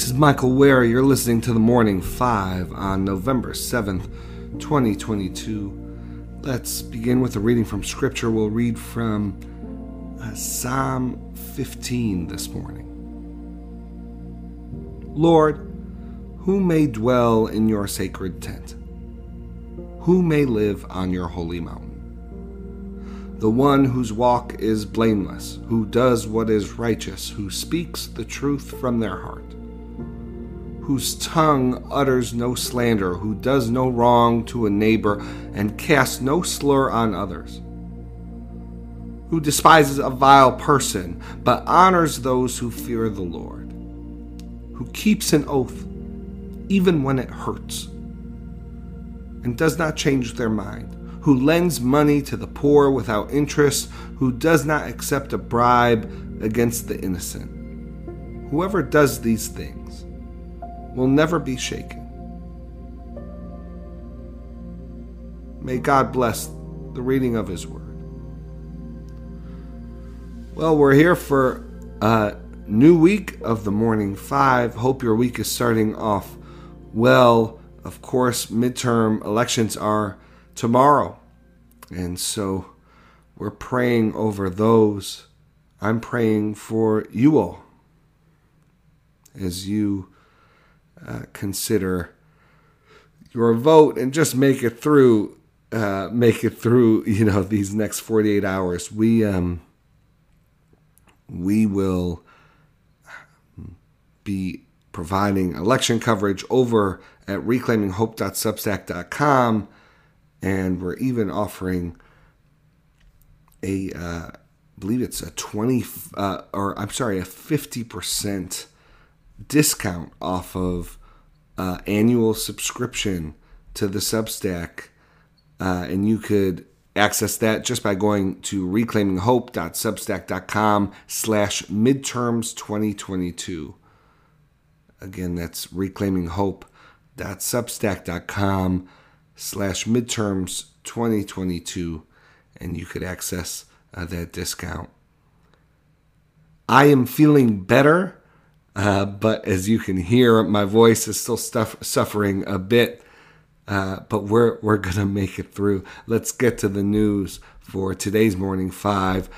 This is Michael Wear. You're listening to the Morning Five on November 7th, 2022. Let's begin with a reading from Scripture. We'll read from uh, Psalm 15 this morning. Lord, who may dwell in your sacred tent? Who may live on your holy mountain? The one whose walk is blameless, who does what is righteous, who speaks the truth from their heart whose tongue utters no slander, who does no wrong to a neighbor, and casts no slur on others, who despises a vile person, but honors those who fear the Lord, who keeps an oath even when it hurts, and does not change their mind, who lends money to the poor without interest, who does not accept a bribe against the innocent. Whoever does these things, will never be shaken. May God bless the reading of His Word. Well, we're here for a new week of the Morning Five. Hope your week is starting off well. Of course, midterm elections are tomorrow. And so we're praying over those. I'm praying for you all as you uh, consider your vote and just make it through uh, make it through you know these next 48 hours. We um we will be providing election coverage over at reclaiminghope.substack.com and we're even offering a uh, I believe it's a 20 uh, or I'm sorry a 50% discount off of uh, annual subscription to the Substack, uh, and you could access that just by going to reclaiminghope.substack.com slash midterms 2022 again that's reclaiminghope.substack.com slash midterms 2022 and you could access uh, that discount. I am feeling better uh, but as you can hear, my voice is still stuff, suffering a bit. Uh, but we're we're gonna make it through. Let's get to the news for today's morning five.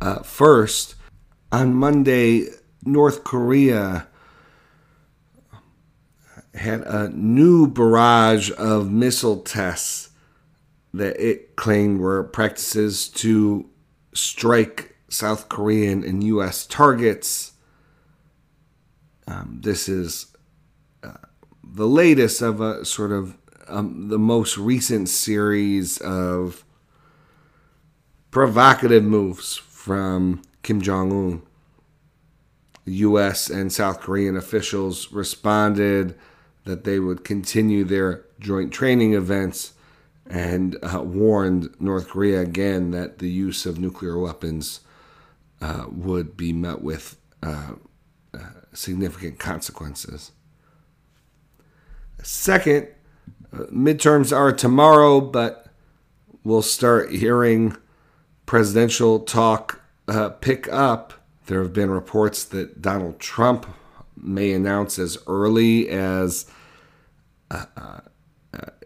Uh, first, on Monday, North Korea had a new barrage of missile tests that it claimed were practices to strike South Korean and U.S. targets um, this is uh, the latest of a sort of um, the most recent series of provocative moves from Kim Jong un. U.S. and South Korean officials responded that they would continue their joint training events and uh, warned North Korea again that the use of nuclear weapons uh, would be met with uh, significant consequences. Second, uh, midterms are tomorrow, but we'll start hearing presidential talk uh, pick up. There have been reports that Donald Trump may announce as early as uh, uh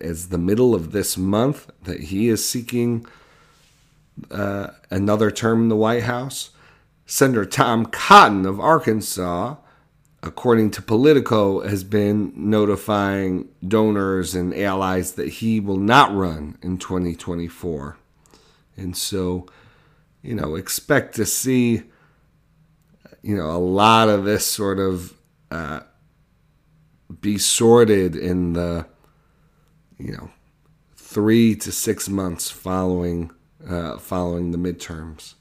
as the middle of this month that he is seeking uh, another term in the White House. Senator Tom Cotton of Arkansas according to Politico, has been notifying donors and allies that he will not run in 2024. And so, you know, expect to see, you know, a lot of this sort of uh, be sorted in the, you know, three to six months following uh, following the midterms.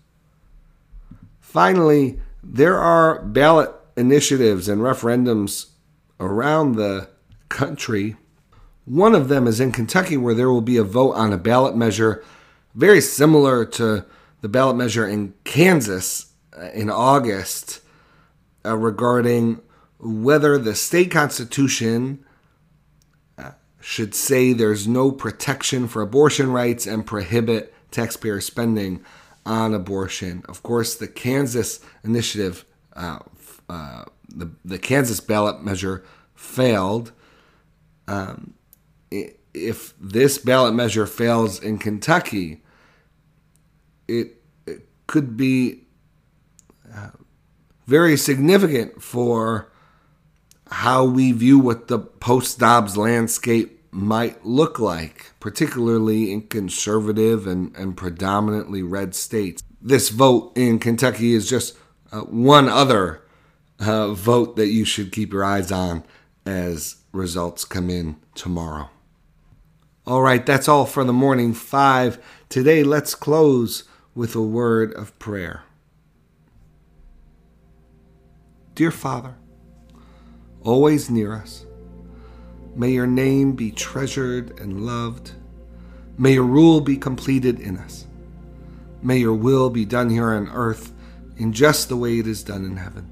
Finally, there are ballot initiatives and referendums around the country. One of them is in Kentucky, where there will be a vote on a ballot measure very similar to the ballot measure in Kansas uh, in August uh, regarding whether the state constitution uh, should say there's no protection for abortion rights and prohibit taxpayer spending on abortion. Of course, the Kansas initiative, uh, the, the Kansas ballot measure failed. Um, if this ballot measure fails in Kentucky, it, it could be uh, very significant for how we view what the post Dobbs landscape might look like, particularly in conservative and, and predominantly red states. This vote in Kentucky is just uh, one other uh, vote that you should keep your eyes on as results come in tomorrow. All right, that's all for the morning five. Today, let's close with a word of prayer. Dear Father, always near us, may your name be treasured and loved. May your rule be completed in us. May your will be done here on earth in just the way it is done in heaven.